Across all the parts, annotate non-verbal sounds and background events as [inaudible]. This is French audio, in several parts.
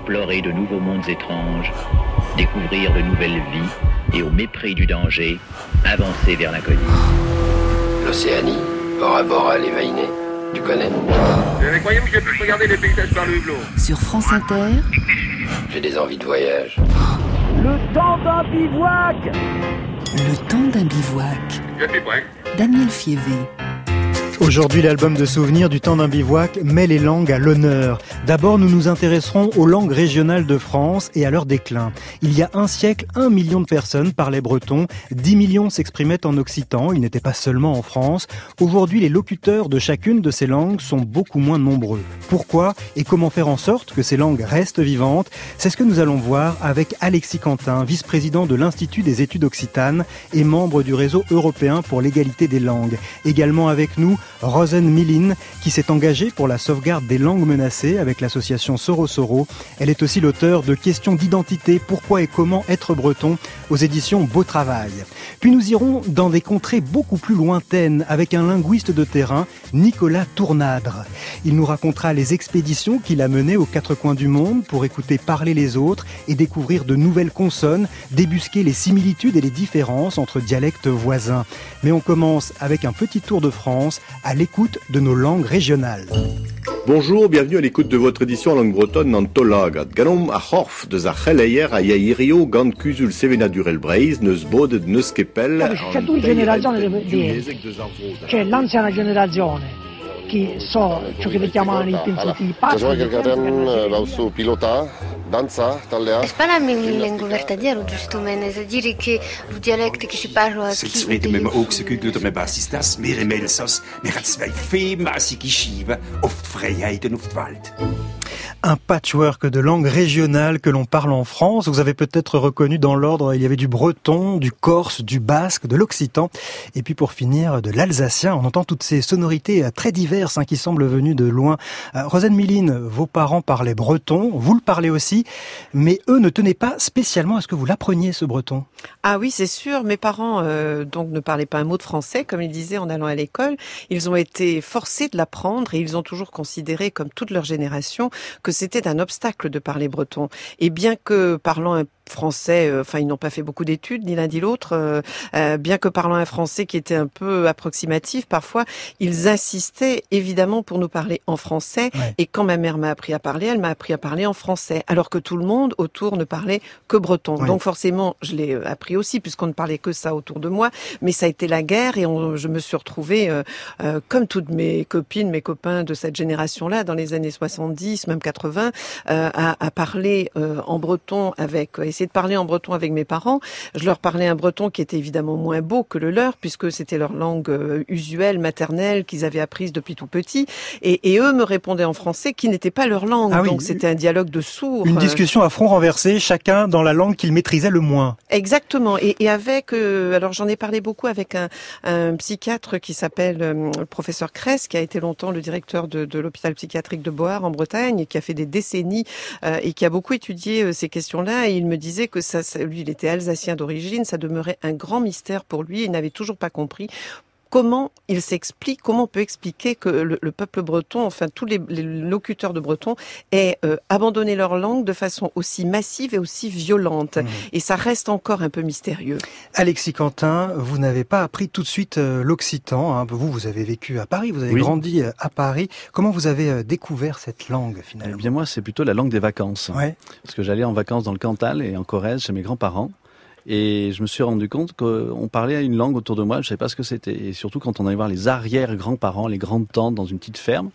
explorer de nouveaux mondes étranges, découvrir de nouvelles vies et au mépris du danger, avancer vers l'inconnu. L'Océanie, Bora Bora, les Vainés, tu connais Vous croyez que regarder les paysages par le hublot Sur France Inter, J'ai des envies de voyage. Le temps d'un bivouac le temps d'un bivouac. Je suis prêt. Daniel Fievé. Aujourd'hui, l'album de souvenirs du temps d'un bivouac met les langues à l'honneur. D'abord, nous nous intéresserons aux langues régionales de France et à leur déclin. Il y a un siècle, un million de personnes parlaient breton, 10 millions s'exprimaient en occitan, ils n'étaient pas seulement en France. Aujourd'hui, les locuteurs de chacune de ces langues sont beaucoup moins nombreux. Pourquoi et comment faire en sorte que ces langues restent vivantes? C'est ce que nous allons voir avec Alexis Quentin, vice-président de l'Institut des études occitanes et membre du réseau européen pour l'égalité des langues. Également avec nous, Rosen Milin, qui s'est engagée pour la sauvegarde des langues menacées avec l'association Soro Soro. Elle est aussi l'auteur de Questions d'identité, pourquoi et comment être breton aux éditions Beau Travail. Puis nous irons dans des contrées beaucoup plus lointaines avec un linguiste de terrain, Nicolas Tournadre. Il nous racontera les expéditions qu'il a menées aux quatre coins du monde pour écouter parler les autres et découvrir de nouvelles consonnes, débusquer les similitudes et les différences entre dialectes voisins. Mais on commence avec un petit tour de France à l'écoute de nos langues régionales. Bonjour, bienvenue à l'écoute de votre édition en langue bretonne en Tolagat. Ganom a horf de za cheleyer a yairio gant kuzul sevena durel breiz, neus bode neus kepel. C'è di, di, c'è l'anziana generazione che so ciò che chiamano intensity Casua Gergaren lausu pilota, danza, tallea. C'est pas la même langue vertadière, justement. C'est-à-dire que le dialecte qui se parle à Sits weet met me ook gekugeld met basistas, meer in Melsas, meer het zwei fema sikishiva, of vrijheid of wald. Un patchwork de langues régionales que l'on parle en France. Vous avez peut-être reconnu dans l'ordre, il y avait du breton, du corse, du basque, de l'occitan. Et puis pour finir, de l'alsacien. On entend toutes ces sonorités très diverses hein, qui semblent venues de loin. Euh, Rosanne Miline, vos parents parlaient breton, vous le parlez aussi, mais eux ne tenaient pas spécialement à ce que vous l'appreniez ce breton. Ah oui, c'est sûr. Mes parents euh, donc ne parlaient pas un mot de français, comme ils disaient en allant à l'école. Ils ont été forcés de l'apprendre et ils ont toujours considéré, comme toute leur génération, que c'était un obstacle de parler breton. Et bien que parlant un français, euh, enfin ils n'ont pas fait beaucoup d'études ni l'un ni l'autre, euh, euh, bien que parlant un français qui était un peu approximatif parfois, ils insistaient évidemment pour nous parler en français. Ouais. Et quand ma mère m'a appris à parler, elle m'a appris à parler en français, alors que tout le monde autour ne parlait que breton. Ouais. Donc forcément, je l'ai appris aussi puisqu'on ne parlait que ça autour de moi. Mais ça a été la guerre et on, je me suis retrouvée euh, euh, comme toutes mes copines, mes copains de cette génération-là, dans les années 70, même 80, euh, à, à parler euh, en breton avec, de parler en breton avec mes parents. Je leur parlais un breton qui était évidemment moins beau que le leur, puisque c'était leur langue euh, usuelle, maternelle, qu'ils avaient apprise depuis tout petit. Et, et eux me répondaient en français, qui n'était pas leur langue. Ah oui, Donc c'était un dialogue de sourds. Une euh, discussion à front renversé, chacun dans la langue qu'il maîtrisait le moins. Exactement. Et, et avec, euh, alors j'en ai parlé beaucoup avec un, un psychiatre qui s'appelle euh, le professeur Kress, qui a été longtemps le directeur de, de l'hôpital psychiatrique de Boar en Bretagne, et qui a fait des décennies euh, et qui a beaucoup étudié ces questions-là. Et il me disait que ça, lui, il était alsacien d'origine, ça demeurait un grand mystère pour lui. Il n'avait toujours pas compris comment il s'explique, comment on peut expliquer que le, le peuple breton, enfin tous les, les locuteurs de breton, aient euh, abandonné leur langue de façon aussi massive et aussi violente. Mmh. Et ça reste encore un peu mystérieux. Alexis Quentin, vous n'avez pas appris tout de suite euh, l'occitan. hein. Vous, vous avez vécu à Paris, vous avez Oui. grandi euh, à Paris. Comment vous avez euh, découvert cette langue Eh finalement bien moi, c'est plutôt la langue des vacances. Ouais. Parce que j'allais en vacances dans le Cantal et en Corrèze chez mes grands-parents. Et je me suis rendu compte qu'on parlait une langue autour de moi, je ne savais pas ce que c'était. Et surtout quand on allait voir les arrière-grands-parents, les grandes-tantes dans une petite ferme,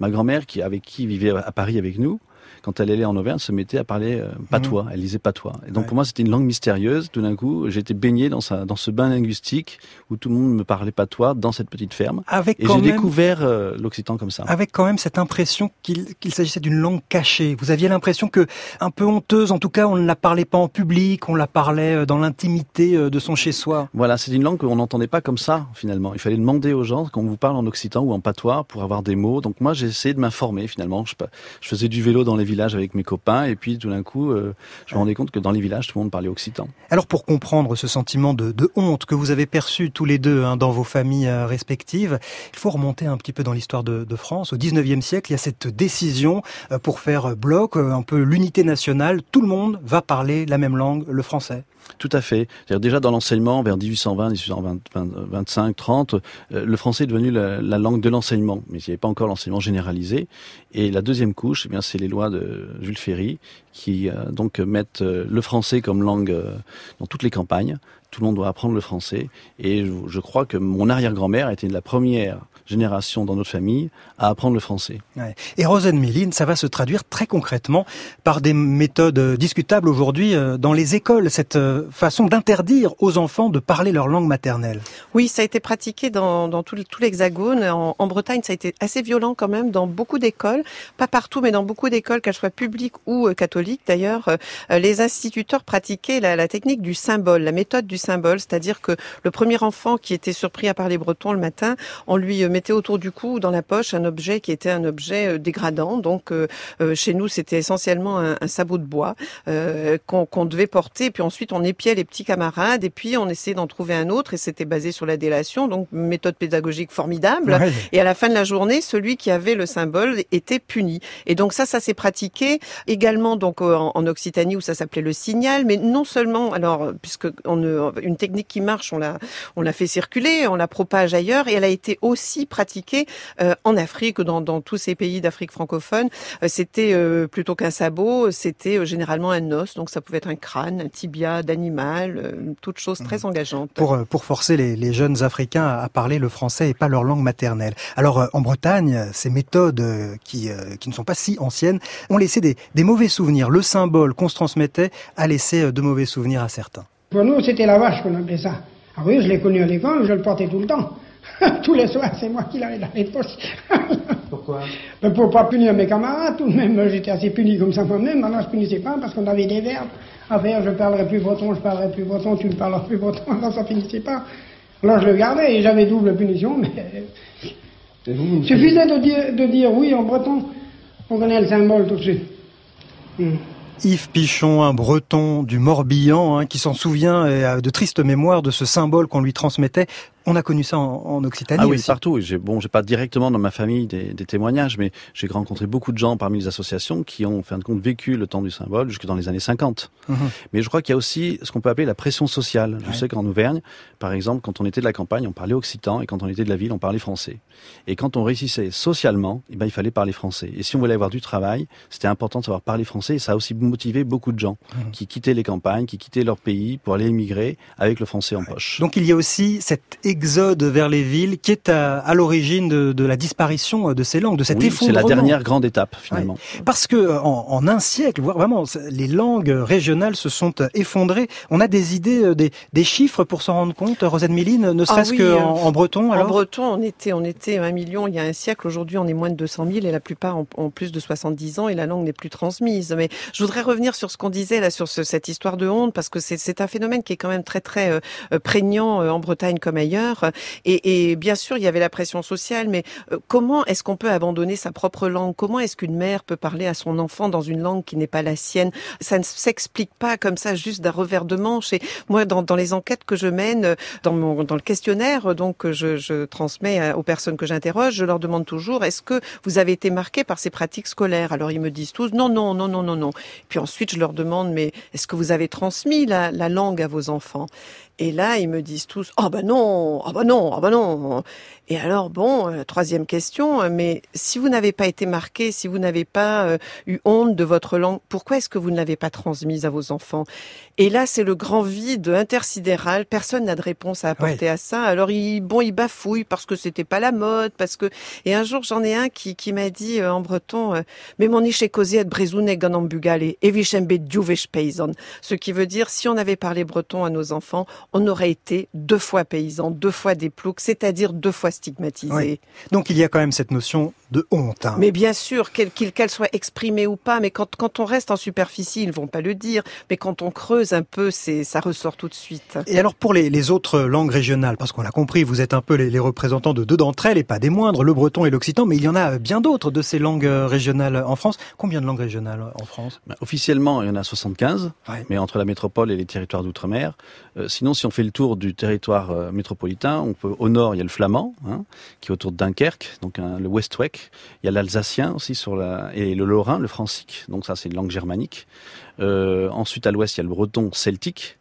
ma grand-mère, qui, avec qui vivait à Paris avec nous, quand elle allait en Auvergne, se mettait à parler euh, patois. Elle lisait patois. Et donc Mhm. Ouais. pour moi, c'était une langue mystérieuse. Tout d'un coup, j'étais baigné dans, sa, dans ce bain linguistique où tout le monde me parlait patois dans cette petite ferme. Avec Et j'ai même, découvert euh, l'occitan comme ça. avec quand même cette impression qu'il s'agissait d'une langue cachée. Vous aviez l'impression que, un peu honteuse, en tout cas, on ne la parlait pas en public, on la parlait euh, dans l'intimité de son chez-soi. Voilà, c'est une langue qu'on n'entendait pas comme ça, finalement. Il fallait demander aux gens qu'on vous parle en occitan ou en patois pour avoir des mots. Donc moi, j'ai essayé de m'informer, finalement. Je, je faisais du vélo dans les villages avec mes copains, et puis tout d'un coup, euh, je me rendais compte que dans les villages, tout le monde parlait occitan. Alors pour comprendre ce sentiment de, de honte que vous avez perçu tous les deux hein, dans vos familles euh, respectives, il faut remonter un petit peu dans l'histoire de, de, France. Au 19e siècle, il y a cette décision euh, pour faire bloc, un peu l'unité nationale. Tout le monde va parler la même langue, le français. Tout à fait. déjà dans l'enseignement, vers 1820, 1825, 30, le français est devenu la, la langue de l'enseignement, mais il n'y avait pas encore l'enseignement généralisé. Et la deuxième couche, eh bien, c'est les lois de Jules Ferry qui euh, donc mettent euh, le français comme langue euh, dans toutes les campagnes. Tout le monde doit apprendre le français. Et je, je crois que mon arrière-grand-mère était la première génération dans notre famille à apprendre le français. Ouais. Et Rosenmilin, ça va se traduire très concrètement par des méthodes discutables aujourd'hui dans les écoles, cette façon d'interdire aux enfants de parler leur langue maternelle. Oui, ça a été pratiqué dans, dans tout, tout l'Hexagone. En, en, Bretagne, ça a été assez violent quand même dans beaucoup d'écoles, pas partout, mais dans beaucoup d'écoles, qu'elles soient publiques ou catholiques d'ailleurs. Les instituteurs pratiquaient la, la technique du symbole, la méthode du symbole, c'est-à-dire que le premier enfant qui était surpris à parler breton le matin, on lui mettait autour du cou ou dans la poche un objet qui était un objet dégradant. Donc euh, chez nous, c'était essentiellement un, un, sabot de bois euh, qu'on qu devait porter. Puis ensuite, on épiait les petits camarades et puis on essayait d'en trouver un autre et c'était basé sur la délation. Donc méthode pédagogique formidable. Ouais. Et à la fin de la journée, celui qui avait le symbole était puni. Et donc ça, ça s'est pratiqué également donc en, en Occitanie où ça s'appelait le signal. Mais non seulement, alors puisque on, une technique qui marche, on l'a on l'a fait circuler, on la propage ailleurs et elle a été aussi pratiquée euh, en Afrique, dans, dans tous ces pays d'Afrique francophone. Euh, c'était euh, plutôt qu'un sabot, c'était généralement un os, donc ça pouvait être un crâne, un tibia d'animal, toute chose très engageante. Pour pour forcer les, les jeunes Africains à parler le français et pas leur langue maternelle. Alors en Bretagne, ces méthodes qui qui ne sont pas si anciennes ont laissé des, des mauvais souvenirs. Le symbole qu'on se transmettait a laissé de mauvais souvenirs à certains. Pour nous, c'était la vache qu'on appelait ça. Ah oui, je l'ai connu à l'école, je le portais tout le temps. [laughs] Tous les soirs, c'est moi qui l'avais dans les poches. [laughs] Pourquoi? Ben Pour pas punir mes camarades, tout de même, j'étais assez puni comme ça moi-même. Maintenant, je punissais pas parce qu'on avait des verbes à faire. Je parlerai plus breton, je parlerai plus breton, tu ne parleras plus breton. [laughs] Alors, ça finissait pas. Alors, je le gardais et j'avais double punition, mais. Vous, Suffisait de dire, de dire oui en breton, on connaît le symbole tout de suite. Mmh. Yves Pichon, un breton du Morbihan, hein, qui s'en souvient et a de tristes mémoires de ce symbole qu'on lui transmettait. On a connu ça en, en Occitanie Ah oui, aussi. partout. J'ai bon, j'ai pas directement dans ma famille des, des témoignages, mais j'ai rencontré beaucoup de gens parmi les associations qui ont, en fin de compte, vécu le temps du symbole jusque dans les années 50. Mhm. Mais je crois qu'il y a aussi ce qu'on peut appeler la pression sociale. Je ouais. sais qu'en Auvergne, par exemple, quand on était de la campagne, on parlait occitan, et quand on était de la ville, on parlait français. Et quand on réussissait socialement, eh ben, il fallait parler français. Et si on voulait avoir du travail, c'était important de savoir parler français, et ça a aussi motivé beaucoup de gens Mhm. mmh. qui quittaient les campagnes, qui quittaient leur pays pour aller émigrer avec le français en poche. Donc il y a aussi cet exode vers les villes qui est à, à l'origine de, de, la disparition de ces langues, de cet oui, effondrement. C'est la dernière grande étape finalement. Ouais. Parce que en, en, un siècle, voire vraiment, les langues régionales se sont effondrées. On a des idées, des, des chiffres pour s'en rendre compte, Rosette Méline, ne serait-ce ah oui, qu'en en breton alors? En breton, on était, on était un million il y a un siècle. Aujourd'hui, on est moins de 200 000 et la plupart ont, ont plus de 70 ans et la langue n'est plus transmise. Mais je voudrais revenir sur ce qu'on disait là, sur ce, cette histoire de honte, parce que c'est un phénomène qui est quand même très très euh, prégnant euh, en Bretagne comme ailleurs. Et, et, bien sûr, il y avait la pression sociale, mais euh, comment est-ce qu'on peut abandonner sa propre langue? Comment est-ce qu'une mère peut parler à son enfant dans une langue qui n'est pas la sienne? Ça ne s'explique pas comme ça, juste d'un revers de manche. Et moi, dans, dans, les enquêtes que je mène, dans, mon, dans le questionnaire donc que je, je transmets aux personnes que j'interroge, je leur demande toujours est-ce que vous avez été marqué par ces pratiques scolaires? Alors ils me disent tous non, non, non, non, non, non. Puis ensuite, je leur demande mais est-ce que vous avez transmis la, la langue à vos enfants? Et là, ils me disent tous "Ah oh ben non, ah oh ben non, ah oh ben non." Et alors bon, euh, troisième question, mais si vous n'avez pas été marqué, si vous n'avez pas euh, eu honte de votre langue, pourquoi est-ce que vous ne l'avez pas transmise à vos enfants? Et là, c'est le grand vide intersidéral, personne n'a de réponse à apporter à ça. Alors ils bon, ils bafouillent parce que c'était pas la mode, parce que et un jour, j'en ai un qui qui m'a dit euh, en breton "Mais mon iché et djouvech paysan", ce qui veut dire si on avait parlé breton à nos enfants, on aurait été deux fois paysan, deux fois des ploucs, c'est-à-dire deux fois stigmatisé. Oui. Donc il y a quand même cette notion de honte. hein. Mais bien sûr, qu'elle qu'elle soit exprimée ou pas, mais quand, quand on reste en superficie, ils vont pas le dire, mais quand on creuse un peu, c'est ça ressort tout de suite. Et alors pour les, les autres langues régionales, parce qu'on l'a compris, vous êtes un peu les, les représentants de deux d'entre elles et pas des moindres, le breton et l'occitan, mais il y en a bien d'autres de ces langues euh, régionales en France. Combien de langues régionales en France? Ben, Officiellement, il y en a 75, Ouais. mais entre la métropole et les territoires d'outre-mer. Euh, sinon, si on fait le tour du territoire euh, métropolitain, peut au nord, il y a le flamand, hein, qui est autour de Dunkerque, donc hein, le Westweg. Il y a l'alsacien aussi sur la et le lorrain, le francique. Donc ça, c'est une langue germanique. Euh, ensuite, à l'ouest, il y a le breton celtique.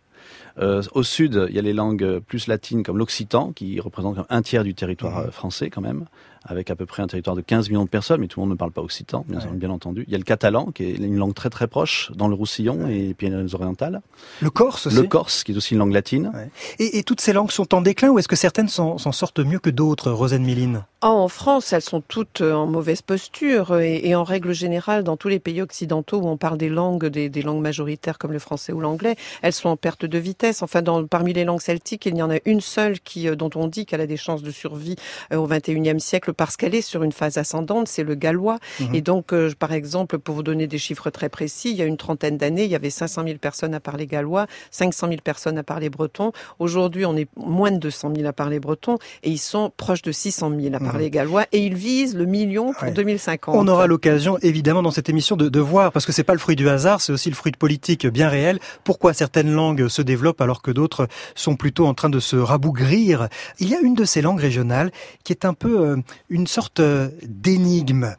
Euh, au sud, il y a les langues euh, plus latines comme l'occitan, qui représente un tiers du territoire euh, français quand même, avec à peu près un territoire de 15 millions de personnes, mais tout le monde ne parle pas occitan, bien, bien entendu. Il y a le catalan, qui est une langue très très proche dans le Roussillon et les Pyrénées-Orientales. Le corse aussi Le corse, qui est aussi une langue latine. Et, et toutes ces langues sont en déclin ou est-ce que certaines s'en sortent mieux que d'autres, Rosane Méline Ah, en France, elles sont toutes euh, en mauvaise posture et, et en règle générale, dans tous les pays occidentaux où on parle des langues, des, des langues majoritaires comme le français ou l'anglais, elles sont en perte de vitesse. Enfin, dans, parmi les langues celtiques, il y en a une seule qui, euh, dont on dit qu'elle a des chances de survie euh, au XXIe siècle parce qu'elle est sur une phase ascendante, c'est le gallois. Mhm. Et donc, euh, par exemple, pour vous donner des chiffres très précis, il y a une trentaine d'années, il y avait 500 000 personnes à parler gallois, 500 000 personnes à parler breton. Aujourd'hui, on est moins de 200 000 à parler breton et ils sont proches de 600 000 à parler Mhm. gallois et ils visent le million pour 2050. On aura l'occasion, évidemment, dans cette émission, de, de voir, parce que c'est pas le fruit du hasard, c'est aussi le fruit de politique bien réel, pourquoi certaines langues se développent alors que d'autres sont plutôt en train de se rabougrir. Il y a une de ces langues régionales qui est un peu euh, une sorte euh, d'énigme.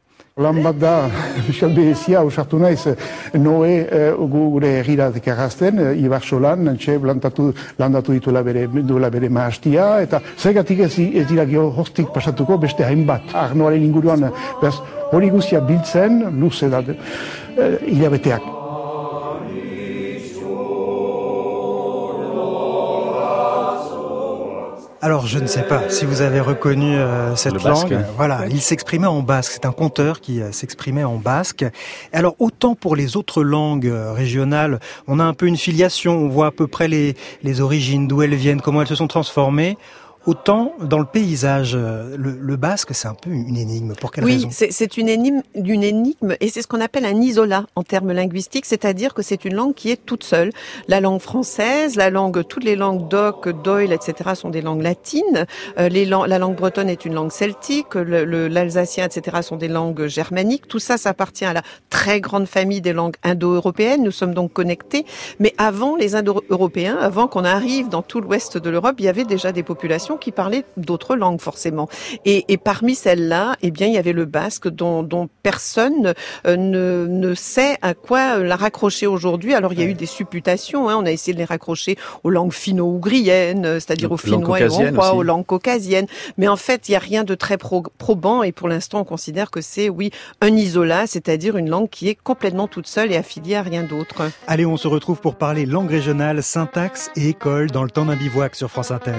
Alors, je ne sais pas si vous avez reconnu euh, cette Le basque. langue. Voilà, il s'exprimait en basque. C'est un conteur qui euh, s'exprimait en basque. Alors, autant pour les autres langues euh, régionales, on a un peu une filiation. On voit à peu près les, les origines, d'où elles viennent, comment elles se sont transformées. Autant dans le paysage, euh, le, le basque, c'est un peu une énigme. Pour quelle oui, raison? c'est c'est une énigme, une énigme, et c'est ce qu'on appelle un isolat en termes linguistiques, c'est-à-dire que c'est une langue qui est toute seule. La langue française, la langue, toutes les langues d'oc, d'oil, etc., sont des langues latines. Euh, les lang- la langue bretonne est une langue celtique. le- le- L'alsacien, etc., sont des langues germaniques. Tout ça, ça appartient à la très grande famille des langues indo-européennes. Nous sommes donc connectés. Mais avant les indo-européens, avant qu'on arrive dans tout l'ouest de l'Europe, il y avait déjà des populations qui parlaient d'autres langues forcément. Et, et parmi celles-là, eh bien, il y avait le basque dont, dont personne euh, ne, ne sait à quoi euh, la raccrocher aujourd'hui. Alors il y a eu des supputations. Hein, on a essayé de les raccrocher aux langues finno-ougriennes, c'est-à-dire aux finnois et aux hongrois, aux langues caucasiennes. Mais en fait, il n'y a rien de très pro- probant. Et pour l'instant, on considère que c'est, oui, un isolat, c'est-à-dire une langue qui est complètement toute seule et affiliée à rien d'autre. Allez, on se retrouve pour parler langue régionale, syntaxe et école dans le temps d'un bivouac sur France Inter.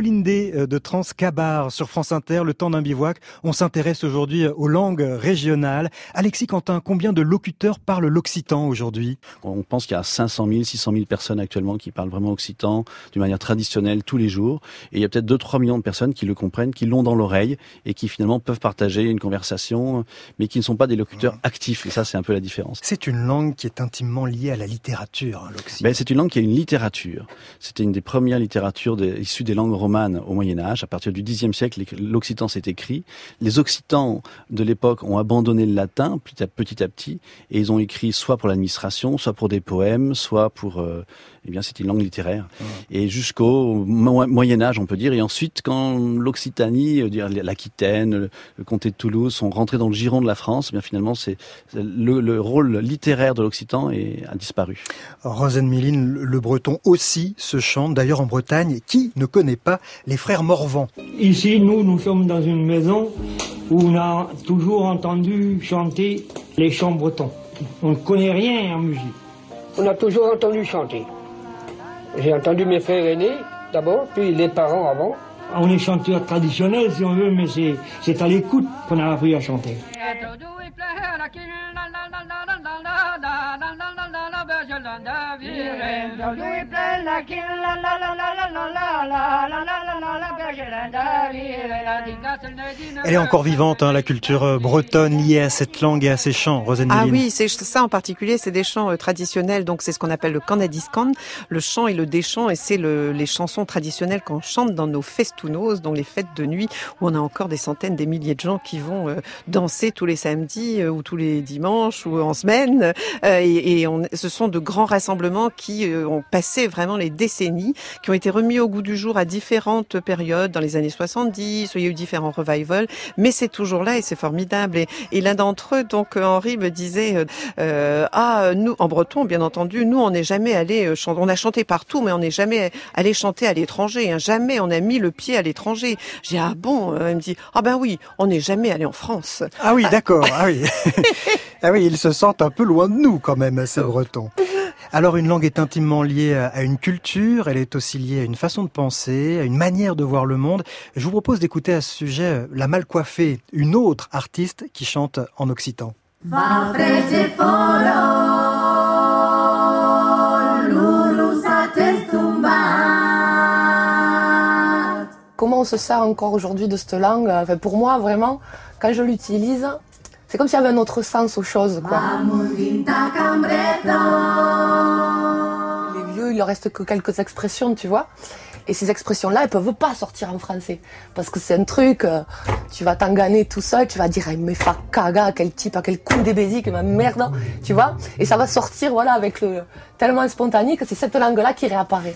Olindé euh, de Transcabar sur France Inter, le temps d'un bivouac. On s'intéresse aujourd'hui aux langues régionales. Alexis Quentin, combien de locuteurs parlent l'occitan aujourd'hui? On pense qu'il y a 500 000, 600 000 personnes actuellement qui parlent vraiment occitan d'une manière traditionnelle tous les jours. Et il y a peut-être 2-3 millions de personnes qui le comprennent, qui l'ont dans l'oreille et qui finalement peuvent partager une conversation, mais qui ne sont pas des locuteurs actifs. Et ça, c'est un peu la différence. C'est une langue qui est intimement liée à la littérature, hein, l'occitan. Ben, c'est une langue qui a une littérature. C'était une des premières littératures des, issues des langues romanes au Moyen Âge. À partir du Xe siècle, l'occitan s'est écrit. Les occitans de l'époque ont abandonné le latin petit à petit, à petit et ils ont écrit soit pour l'administration, soit pour des poèmes, soit pour euh, eh bien, c'était une langue littéraire. Et jusqu'au Moyen Âge, on peut dire. Et ensuite, quand l'Occitanie, euh, l'Aquitaine, le comté de Toulouse sont rentrés dans le giron de la France, eh bien finalement, c'est le, le, rôle littéraire de l'Occitan a disparu. Rosenmilin, le breton aussi se chante. D'ailleurs, en Bretagne, qui ne connaît pas les frères Morvan Ici, nous, nous sommes dans une maison où on a toujours entendu chanter les chants bretons. On ne connaît rien en musique. On a toujours entendu chanter. J'ai entendu mes frères aînés d'abord, puis les parents avant. On est chanteur traditionnel si on veut, mais c'est à l'écoute qu'on a appris à chanter. Elle est encore vivante, hein, la culture bretonne liée à cette langue et à ces chants, Ah oui, c'est ça en particulier, c'est des chants traditionnels, donc c'est ce qu'on appelle le canadiscan, le chant et le déchant, et c'est le, les chansons traditionnelles qu'on chante dans nos festounos, dans les fêtes de nuit, où on a encore des centaines, des milliers de gens qui vont danser tous les samedis ou tous les dimanches ou en semaine, et, et on, ce sont de grands rassemblements qui ont passé vraiment les décennies, qui ont été remis au goût du jour à différentes périodes, dans les années 70, il y a eu différents revivals, mais c'est toujours là et c'est formidable. Et, et l'un d'entre eux, donc Henri me disait, euh, ah nous en breton, bien entendu, nous on n'est jamais allé chanter, on a chanté partout, mais on n'est jamais allé chanter à l'étranger. Hein, jamais on a mis le pied à l'étranger. J'ai ah bon, il me dit ah ben oui, on n'est jamais allé en France. Ah oui, d'accord. Ah oui. [laughs] ah oui, ils se sentent un peu loin de nous quand même, ces Bretons. Alors une langue est intimement liée à une culture, elle est aussi liée à une façon de penser, à une manière de voir le monde. Je vous propose d'écouter à ce sujet La Mal Coiffée, une autre artiste qui chante en occitan. Comment on se sert encore aujourd'hui de cette langue? Enfin, Pour moi, vraiment, quand je l'utilise, c'est comme s'il y avait un autre sens aux choses. Les vieux, il leur reste que quelques expressions, tu vois. Et ces expressions-là, elles peuvent pas sortir en français. Parce que c'est un truc, tu vas t'enganer tout seul, tu vas dire, eh, me fa caga, quel type, à quel coup des béziques, ma merde, tu vois. Et ça va sortir, voilà, avec le, tellement spontané que c'est cette langue-là qui réapparaît.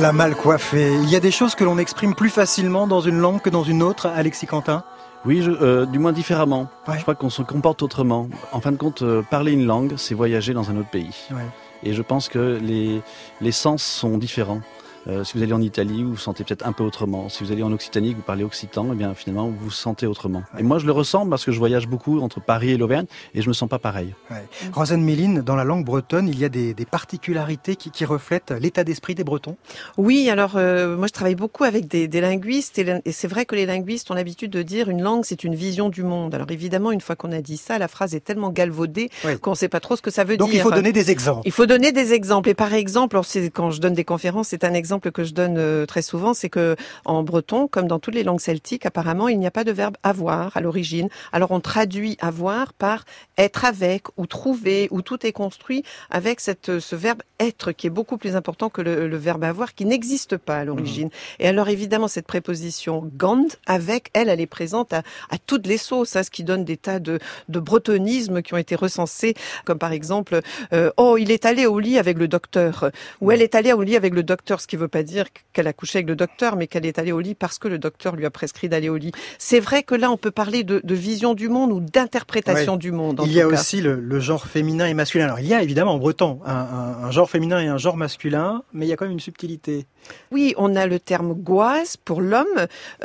La mal coiffée. Il y a des choses que l'on exprime plus facilement dans une langue que dans une autre, Alexis Quentin? Oui, je, euh, du moins différemment. Je crois qu'on se comporte autrement. En fin de compte, euh, parler une langue, c'est voyager dans un autre pays. Ouais. Et je pense que les, les sens sont différents. Euh, si vous allez en Italie, vous vous sentez peut-être un peu autrement. Si vous allez en Occitanie, que vous parlez occitan, eh bien finalement vous vous sentez autrement. Et moi je le ressens parce que je voyage beaucoup entre Paris et l'Auvergne et je me sens pas pareil. Ouais. Rosanne Méline, dans la langue bretonne, il y a des, des particularités qui, qui reflètent l'état d'esprit des Bretons? Oui, alors euh, moi je travaille beaucoup avec des, des linguistes et, et c'est vrai que les linguistes ont l'habitude de dire une langue c'est une vision du monde. Alors évidemment une fois qu'on a dit ça, la phrase est tellement galvaudée Oui. qu'on ne sait pas trop ce que ça veut Donc dire. il faut donner des exemples. Il faut donner des exemples. Et par exemple, alors, c'est- quand je donne des conférences, c'est un exemple que je donne euh, très souvent, c'est que en breton, comme dans toutes les langues celtiques, apparemment, il n'y a pas de verbe avoir à l'origine. Alors on traduit avoir par être avec ou trouver, ou tout est construit avec cette, ce verbe être qui est beaucoup plus important que le, le verbe avoir qui n'existe pas à l'origine. Et alors évidemment, cette préposition gand, avec elle, elle est présente à, à toutes les sauces, hein, ce qui donne des tas de, de bretonismes qui ont été recensés, comme par exemple, euh, oh, il est allé au lit avec le docteur, ou elle est allée au lit avec le docteur, ce qui ne veut pas dire qu'elle a couché avec le docteur, mais qu'elle est allée au lit parce que le docteur lui a prescrit d'aller au lit. C'est vrai que là, on peut parler de, de vision du monde ou d'interprétation Ouais. du monde. en Il y a cas. aussi le, le genre féminin et masculin. Alors il y a évidemment en breton un, un- un genre féminin et un genre masculin, mais il y a quand même une subtilité. Oui, on a le terme goise pour l'homme,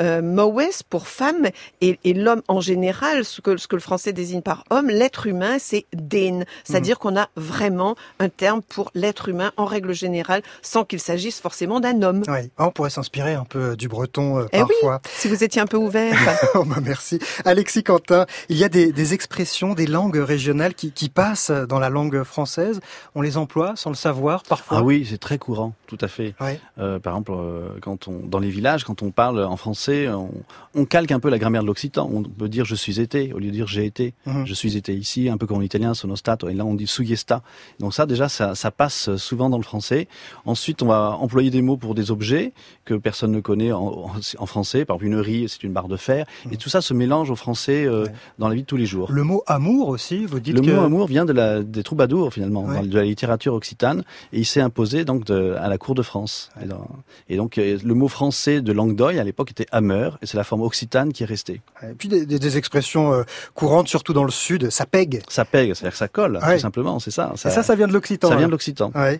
euh, mowes pour femme, et, et l'homme en général, ce que, ce que le français désigne par homme, l'être humain, c'est den. C'est-à-dire qu'on a vraiment un terme pour l'être humain en règle générale, sans qu'il s'agisse forcément d'un homme. Oui. On pourrait s'inspirer un peu du breton euh, Eh oui, parfois. si vous étiez un peu ouvert. [laughs] Oh, bah, merci. Alexis Quentin, il y a des, des expressions, des langues régionales qui, qui passent dans la langue française. On les emploie sans le savoir parfois? Ah oui, c'est très courant, tout à fait. Ouais. Euh, par exemple, euh, quand on, dans les villages, quand on parle en français, on, on calque un peu la grammaire de l'occitan. On peut dire je suis été au lieu de dire j'ai été. Mhm. Je suis été ici, un peu comme en italien, sono stato. Et là, on dit sugesta. Donc ça, déjà, ça, ça passe souvent dans le français. Ensuite, on va employer des mots pour des objets que personne ne connaît en, en- en français. Par exemple, une riz, c'est une barre de fer. Et tout ça se mélange au français euh, dans la vie de tous les jours. Le mot amour aussi, vous dites Le que... mot amour vient de la, des troubadours finalement, Ouais. dans- de la littérature occitane, et il s'est imposé donc de- à la cour de France. Et, dans- et donc euh, le mot français de langue d'oil à l'époque était hammer, et c'est la forme occitane qui est restée. Et puis des, expressions euh, courantes, surtout dans le sud, ça pègue. Ça pègue, c'est-à-dire que ça colle, tout simplement, c'est ça. Et ça, ça vient de l'occitan. Ça vient alors. de l'occitan. Euh,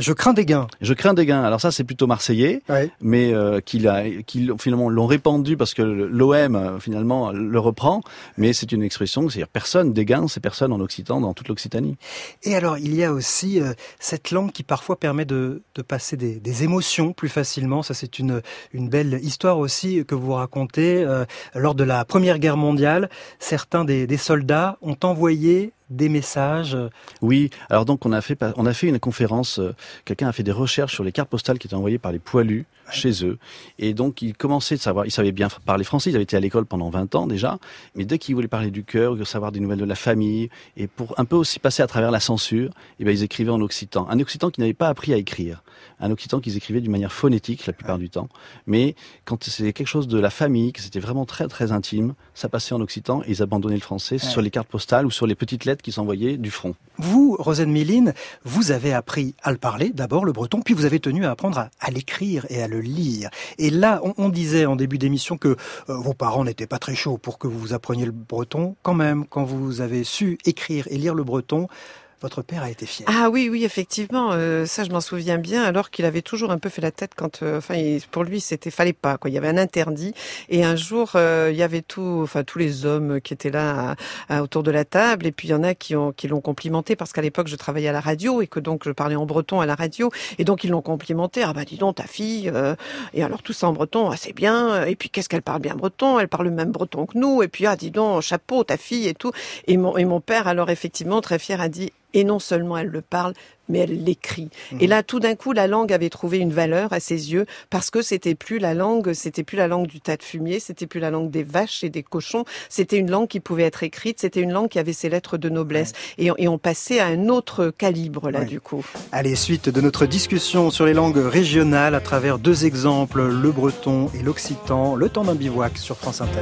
je crains des gains. Je crains des gains. Alors ça, c'est plutôt marseillais, Ouais. mais euh, qu'il a, qu'ils finalement l'ont répandu parce que l'OM finalement le reprend. Mais c'est une expression, c'est-à-dire personne des gains, c'est personne en occitan dans toute l'Occitanie. Et alors, il y a aussi euh, cette langue qui parfois permet de, de passer des, des émotions plus facilement. Ça, c'est une, une belle histoire aussi que vous racontez. Euh, lors de la Première Guerre mondiale, certains des, des soldats ont envoyé des messages. Oui, alors donc on a fait on a fait une conférence. euh, Quelqu'un a fait des recherches sur les cartes postales qui étaient envoyées par les poilus chez eux, et donc ils commençaient de savoir. Ils savaient bien parler français. Ils avaient été à l'école pendant 20 ans déjà, mais dès qu'ils voulaient parler du cœur, savoir des nouvelles de la famille, et pour un peu aussi passer à travers la censure, eh ben ils écrivaient en occitan. Un occitan qui n'avait pas appris à écrire, un occitan qu'ils écrivaient d'une manière phonétique la plupart du temps. Mais quand c'était quelque chose de la famille, que c'était vraiment très très intime, ça passait en occitan et ils abandonnaient le français Ouais. sur les cartes postales ou sur les petites lettres qui s'envoyaient du front. Vous, Rosane Méline, vous avez appris à le parler, d'abord le breton, puis vous avez tenu à apprendre à, l'écrire et à le lire. Et là, on, on disait en début d'émission que euh, vos parents n'étaient pas très chauds pour que vous appreniez le breton. Quand même, quand vous avez su écrire et lire le breton, votre père a été fier. Ah oui, oui, effectivement, euh, ça je m'en souviens bien, alors qu'il avait toujours un peu fait la tête quand, euh, enfin, pour lui, c'était fallait pas, quoi. Il y avait un interdit, et un jour, euh, il y avait tout, enfin, tous les hommes qui étaient là autour de la table, et puis il y en a qui ont, qui l'ont complimenté parce qu'à l'époque, je travaillais à la radio et que donc je parlais en breton à la radio, et donc ils l'ont complimenté. Ah bah dis donc, ta fille, euh, et alors tout ça en breton, ah c'est bien. Et puis qu'est-ce qu'elle parle bien breton? Elle parle le même breton que nous. Et puis ah dis donc, chapeau, ta fille et tout. Et mon, et mon père alors effectivement très fier a dit et non seulement elle le parle, mais elle l'écrit. Et là, tout d'un coup, la langue avait trouvé une valeur à ses yeux parce que c'était plus la langue, c'était plus la langue du tas de fumier, c'était plus la langue des vaches et des cochons. C'était une langue qui pouvait être écrite, c'était une langue qui avait ses lettres de noblesse. Et, on- et on passait à un autre calibre là, Ouais. du coup. Allez, suite de notre discussion sur les langues régionales à travers deux exemples, le breton et l'occitan, le temps d'un bivouac sur France Inter.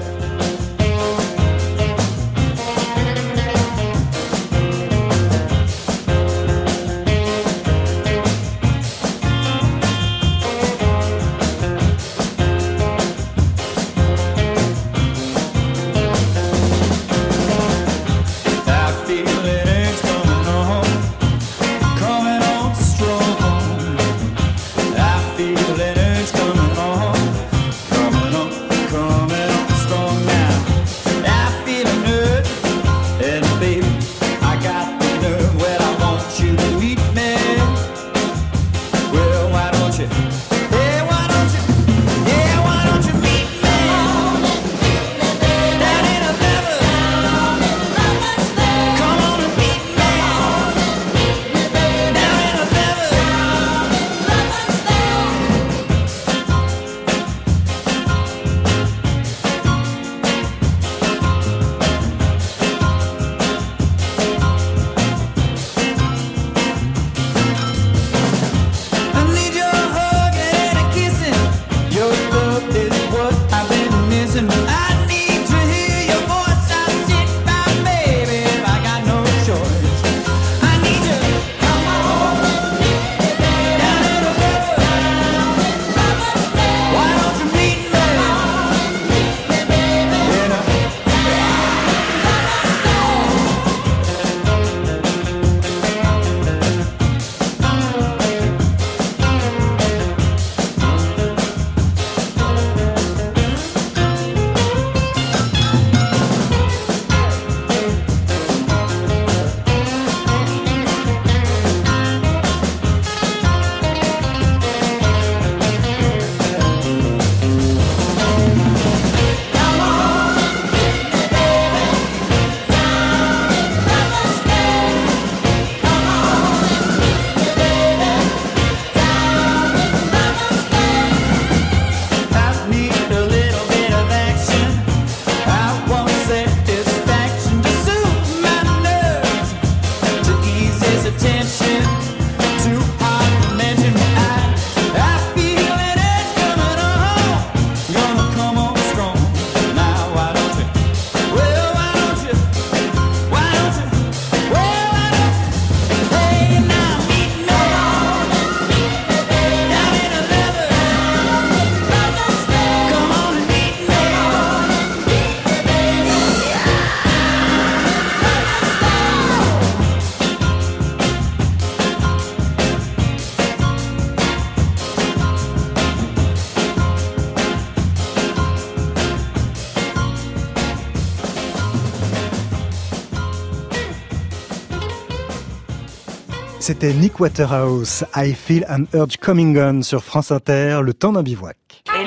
C'était Nick Waterhouse, I Feel an Urge Coming On sur France Inter, le temps d'un bivouac. E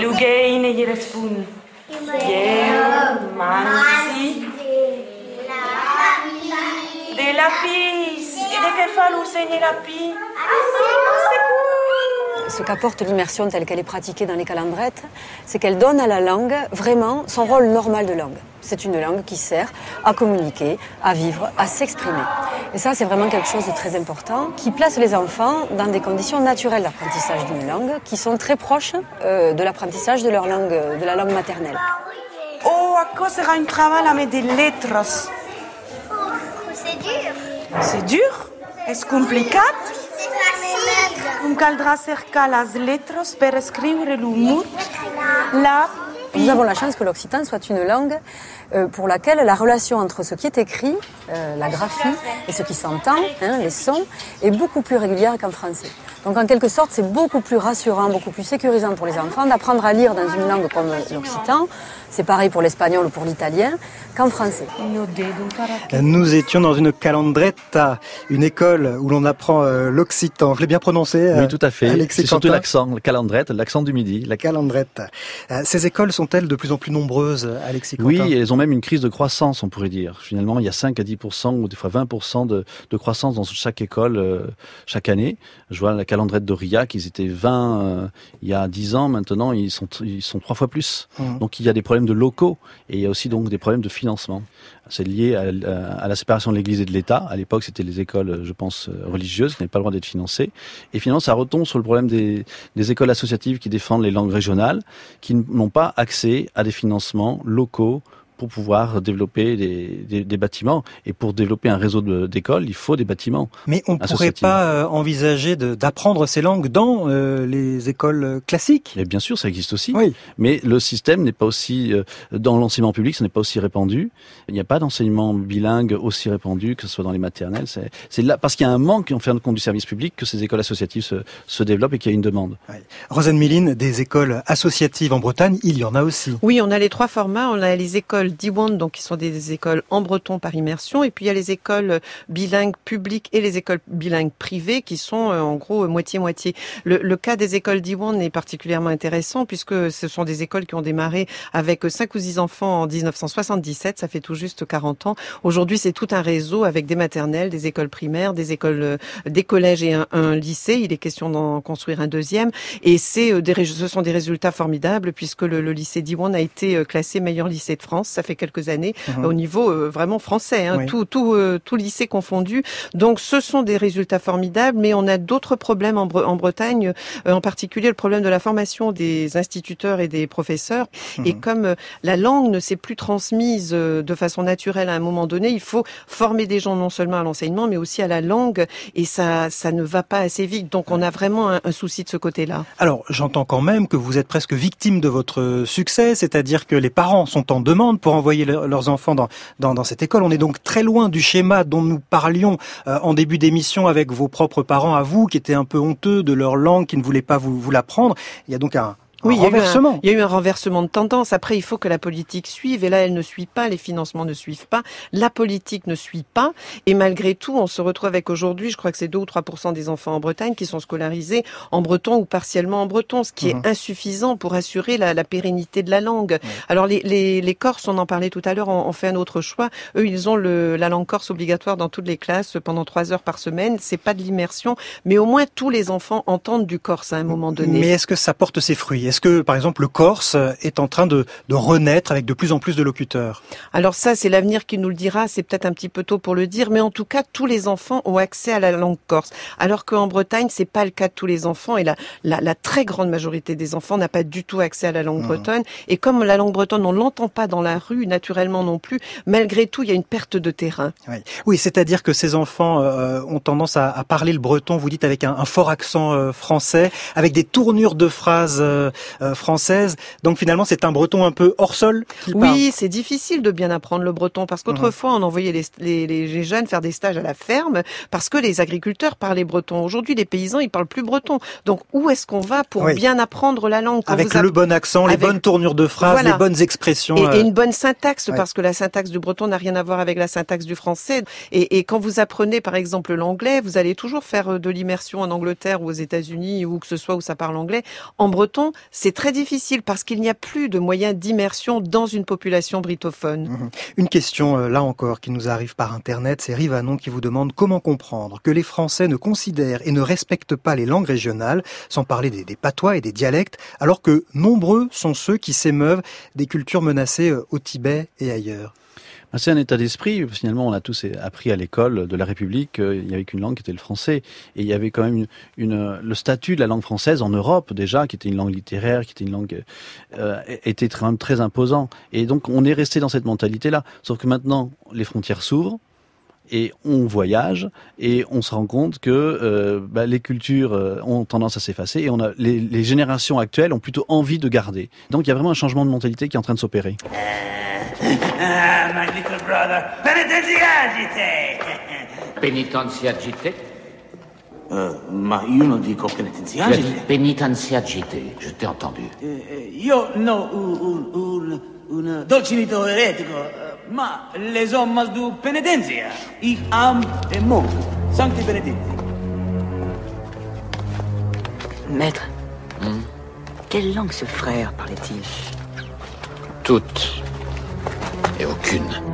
Yerespun. Yer, Mansi. De lapis. E de que falu segni lapi? Ce qu'apporte l'immersion telle qu'elle est pratiquée dans les calendrettes, c'est qu'elle donne à la langue vraiment son rôle normal de langue. C'est une langue qui sert à communiquer, à vivre, à s'exprimer. Et ça, c'est vraiment quelque chose de très important, qui place les enfants dans des conditions naturelles d'apprentissage d'une langue, qui sont très proches euh, de l'apprentissage de leur langue, de la langue maternelle. Oh, a quoi sera un travail avec des lettres? C'est dur. C'est dur? Est-ce compliqué? Un caldrà cercar les lettres per scrivere l'umut, la Nous avons la chance que l'occitan soit une langue euh, pour laquelle la relation entre ce qui est écrit, euh, la graphie, et ce qui s'entend, hein, les sons, est beaucoup plus régulière qu'en français. Donc en quelque sorte, c'est beaucoup plus rassurant, beaucoup plus sécurisant pour les enfants d'apprendre à lire dans une langue comme l'occitan. C'est pareil pour l'espagnol ou pour l'italien qu'en français. Nous étions dans une calandretta, une école où l'on apprend euh, l'occitan. Je l'ai bien prononcé Oui, tout à fait. C'est surtout l'accent, le calandrette, l'accent du midi. La calandrette. Ces écoles sont-elles de plus en plus nombreuses, Alexis Quentin Oui, elles ont même une crise de croissance, on pourrait dire. Finalement, il y a 5 à 10 ou des fois 20 de, de croissance dans chaque école euh, chaque année. Je vois la calandrette d'Aurillac, ils étaient 20 euh, il y a 10 ans. Maintenant, ils sont ils sont trois fois plus. Mhm. Donc il y a des problèmes de locaux et il y a aussi donc des problèmes de financement. C'est lié à, à la séparation de l'Église et de l'État. À l'époque, c'était les écoles, je pense, euh, religieuses qui n'avaient pas le droit d'être financées. Et finalement, ça retombe sur le problème des écoles associatives qui défendent les langues régionales, qui n'ont pas accès à des financements locaux pour pouvoir développer des, des, des bâtiments. Et pour développer un réseau d'écoles, il faut des bâtiments. Mais on ne pourrait pas euh, envisager d'apprendre ces langues dans euh, les écoles classiques Et Bien sûr, ça existe aussi. Oui. Mais le système n'est pas aussi, euh, dans l'enseignement public, ce n'est pas aussi répandu. Il n'y a pas d'enseignement bilingue aussi répandu que ce soit dans les maternelles. C'est là, parce qu'il y a un manque, en fin de compte, du service public, que ces écoles associatives se, se développent et qu'il y a une demande. Oui. Rosanne Méline, des écoles associatives en Bretagne, il y en a aussi. Oui, on a les trois formats. On a les écoles d'Iwan, donc qui sont des écoles en breton par immersion, et puis il y a les écoles bilingues publiques et les écoles bilingues privées qui sont euh, en gros moitié-moitié. Le, le, cas des écoles d'Iwan est particulièrement intéressant puisque ce sont des écoles qui ont démarré avec cinq ou six enfants en 1977, ça fait tout juste 40 ans. Aujourd'hui, c'est tout un réseau avec des maternelles, des écoles primaires, des écoles, euh, des collèges et un, un lycée. Il est question d'en construire un deuxième, et c'est euh, des, ce sont des résultats formidables puisque le, le lycée d'Iwan a été classé meilleur lycée de France. Ça fait quelques années mmh. au niveau vraiment français, hein, oui. tout, tout, tout lycée confondu. Donc, ce sont des résultats formidables, mais on a d'autres problèmes en, Bre en Bretagne, euh, en particulier le problème de la formation des instituteurs et des professeurs. Mmh. Et comme euh, la langue ne s'est plus transmise euh, de façon naturelle à un moment donné, il faut former des gens non seulement à l'enseignement, mais aussi à la langue, et ça, ça ne va pas assez vite. Donc, on a vraiment un, un souci de ce côté-là. Alors, j'entends quand même que vous êtes presque victime de votre succès, c'est-à-dire que les parents sont en demande pour envoyer le, leurs enfants dans, dans, dans cette école. On est donc très loin du schéma dont nous parlions euh, en début d'émission avec vos propres parents à vous, qui étaient un peu honteux de leur langue, qui ne voulaient pas vous, vous l'apprendre. Il y a donc un, oui, il y, un, il y, a eu un renversement de tendance. Après, il faut que la politique suive. Et là, elle ne suit pas. Les financements ne suivent pas. La politique ne suit pas. Et malgré tout, on se retrouve avec aujourd'hui, je crois que c'est 2 ou 3% des enfants en Bretagne qui sont scolarisés en breton ou partiellement en breton, ce qui mmh. est insuffisant pour assurer la, la, pérennité de la langue. Mmh. Alors, les, les, les, Corses, on en parlait tout à l'heure, ont, ont, fait un autre choix. Eux, ils ont le, la langue corse obligatoire dans toutes les classes pendant 3 heures par semaine. C'est pas de l'immersion, mais au moins tous les enfants entendent du corse à un moment donné. Mais est-ce que ça porte ses fruits? Est-ce que, par exemple, le Corse est en train de, de, renaître avec de plus en plus de locuteurs Alors ça, c'est l'avenir qui nous le dira. C'est peut-être un petit peu tôt pour le dire, mais en tout cas, tous les enfants ont accès à la langue corse. Alors qu'en Bretagne, c'est pas le cas de tous les enfants, et la, la, la très grande majorité des enfants n'a pas du tout accès à la langue mmh. bretonne. Et comme la langue bretonne, on l'entend pas dans la rue, naturellement non plus. Malgré tout, il y a une perte de terrain. Oui, oui c'est-à-dire que ces enfants euh, ont tendance à, à, parler le breton. Vous dites avec un, un fort accent euh, français, avec des tournures de phrases euh, française. Donc finalement, c'est un breton un peu hors sol. Oui, c'est difficile de bien apprendre le breton parce qu'autrefois, on envoyait les, les, les, jeunes faire des stages à la ferme parce que les agriculteurs parlaient breton. Aujourd'hui, les paysans, ils parlent plus breton. Donc où est-ce qu'on va pour oui. bien apprendre la langue Avec le bon accent, Avec... les bonnes tournures de phrases, voilà. les bonnes expressions. Et, euh... et une bonne syntaxe ouais. parce que la syntaxe du breton n'a rien à voir avec la syntaxe du français. Et, et quand vous apprenez, par exemple, l'anglais, vous allez toujours faire euh, de l'immersion en Angleterre ou aux États-Unis ou que ce soit où ça parle anglais. En breton, c'est très difficile parce qu'il n'y a plus de moyens d'immersion dans une population britophone. Mmh. Une question, euh, là encore, qui nous arrive par Internet, c'est Rivanon qui vous demande comment comprendre que les Français ne considèrent et ne respectent pas les langues régionales, sans parler des, des patois et des dialectes, alors que nombreux sont ceux qui s'émeuvent des cultures menacées euh, au Tibet et ailleurs. C'est un état d'esprit. Finalement, on a tous appris à l'école de la République qu'il n'y avait qu'une langue qui était le français. Et il y avait quand même une, une, le statut de la langue française en Europe déjà, qui était une langue littéraire, qui était une langue euh, était très, très imposant. Et donc, on est resté dans cette mentalité-là. Sauf que maintenant, les frontières s'ouvrent et on voyage et on se rend compte que euh, bah, les cultures euh, ont tendance à s'effacer et on a les, les, générations actuelles ont plutôt envie de garder. Donc il y a vraiment un changement de mentalité qui est en train de s'opérer. Ah, my little brother, penitenziagite! [laughs] Penitenziagite? Uh, ma io non dico penitenziagite. Penitenziagite, je t'ai entendu. Uh, io no un, un, un dolcinito eretico, ma les hommes du penitenzia. I am e mo. Sancti benedicti. Maître, hmm? quelle langue ce frère parlait-il? Toutes et aucune.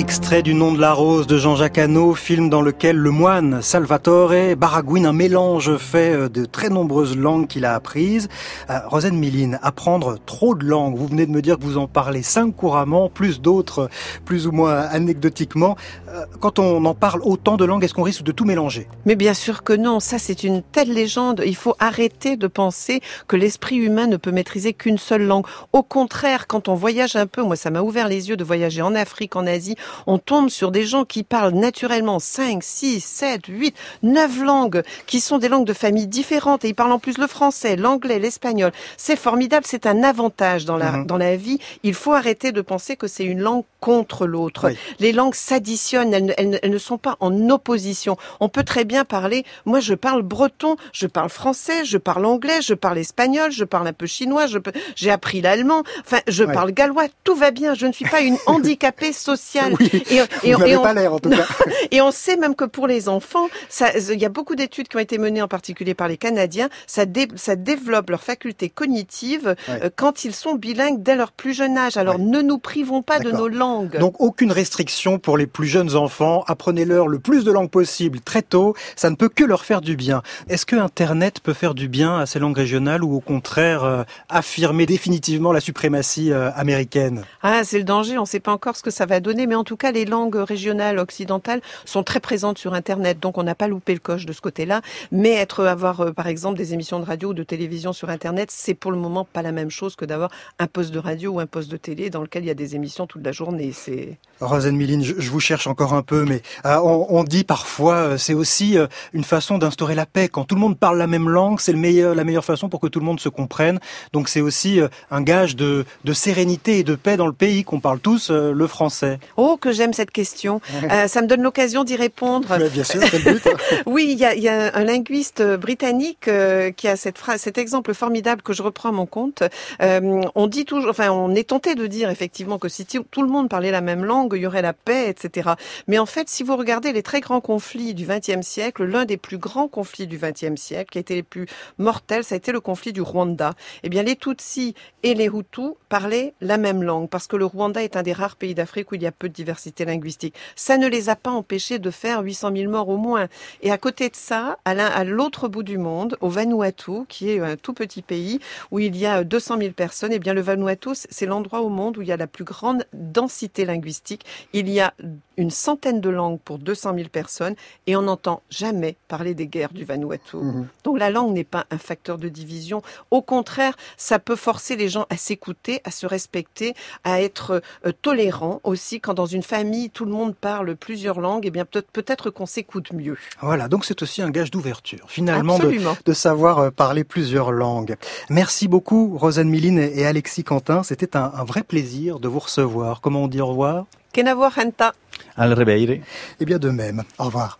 Extrait du Nom de la Rose de Jean-Jacques Hano, film dans lequel le moine Salvatore baragouine un mélange fait euh, de très nombreuses langues qu'il a apprises. Euh, Rosane Miline, apprendre trop de langues, vous venez de me dire que vous en parlez cinq couramment, plus d'autres plus ou moins anecdotiquement. Euh, quand on en parle autant de langues, est-ce qu'on risque de tout mélanger? Mais bien sûr que non, ça c'est une telle légende. Il faut arrêter de penser que l'esprit humain ne peut maîtriser qu'une seule langue. Au contraire, quand on voyage un peu, moi ça m'a ouvert les yeux de voyager en Afrique, en Asie, on tombe sur des gens qui parlent naturellement 5, 6, 7, 8, 9 langues, qui sont des langues de famille différentes, et ils parlent en plus le français, l'anglais, l'espagnol. C'est formidable, c'est un avantage dans la, Mhm. dans la vie. Il faut arrêter de penser que c'est une langue contre l'autre. Les langues s'additionnent, elles, ne- elles elles ne sont pas en opposition. On peut très bien parler, moi je parle breton, je parle français, je parle anglais, je parle espagnol, je parle un peu chinois, je peux- j'ai appris l'allemand, enfin je parle gallois, tout va bien, je ne suis pas une [laughs] handicapée sociale. Vous n'avez pas l'air, en tout cas. [laughs] et on sait même que pour les enfants, ça- il y a beaucoup d'études qui ont été menées en particulier par les Canadiens, ça, dé- ça développe leurs facultés cognitives Ouais. euh, quand ils sont bilingues dès leur plus jeune âge. Alors ne nous privons pas de nos langues. Donc aucune restriction pour les plus jeunes enfants. Apprenez-leur le plus de langues possible très tôt. Ça ne peut que leur faire du bien. Est-ce que Internet peut faire du bien à ces langues régionales ou au contraire euh, affirmer définitivement la suprématie euh, américaine? Ah, c'est le danger, on ne sait pas encore ce que ça va donner, mais en tout cas, les langues régionales occidentales sont très présentes sur Internet, donc on n'a pas loupé le coche de ce côté-là. Mais être, avoir, euh, par exemple, des émissions de radio ou de télévision sur Internet, c'est pour le moment pas la même chose que d'avoir un poste de radio ou un poste de télé dans lequel il y a des émissions toute la journée. C'est Rosen Miline, je, je vous cherche encore un peu, mais euh, on, on dit parfois euh, c'est aussi euh, une façon d'instaurer la paix. Quand tout le monde parle la même langue, c'est le meilleur, la meilleure façon pour que tout le monde se comprenne. Donc c'est aussi un gage de, de sérénité et de paix dans le pays qu'on parle tous le français. Oh, que j'aime cette question. Euh, ça me donne l'occasion d'y répondre. Ouais, bien sûr, c'est le but. hein. [laughs] oui, il y a, y a un linguiste britannique euh, qui a cette phrase, cet exemple formidable que je reprends à mon compte. Euh, on dit toujours, enfin, on est tenté de dire effectivement que si tout tout le monde parlait la même langue, il y aurait la paix, etc. Mais en fait, si vous regardez les très grands conflits du XXe siècle, l'un des plus grands conflits du XXe siècle, qui a été les plus mortels, ça a été le conflit du Rwanda. Eh bien, les Tutsis et les Hutus parlaient la même langue parce que le Rwanda est un des rares pays d'Afrique où il y a peu de diversité linguistique. Ça ne les a pas empêchés de faire 800 000 morts au moins. Et à côté de ça, à l'autre bout du monde, au Vanuatu, qui est un tout petit pays où il y a 200 000 personnes, eh bien le Vanuatu, c'est l'endroit au monde où il y a la plus grande densité linguistique. Il y a une centaine de langues pour 200 000 personnes et on n'entend jamais parler des guerres du Vanuatu. Donc la langue n'est pas un facteur de division. Au contraire, ça peut forcer les gens à s'écouter, à se respecter, à être euh, tolérants aussi. Quand dans une famille, tout le monde parle plusieurs langues, eh bien peut-être qu'on s'écoute mieux. Voilà, donc c'est aussi un gage d'ouverture, finalement, de savoir euh, parler plusieurs langues. Merci beaucoup, Rosanne Miline et Alexis Quentin. C'était un, un vrai plaisir de vous recevoir. Comment on dit au revoir? Kenavo Hanta. Al rebeire. Eh bien, de même. Au revoir.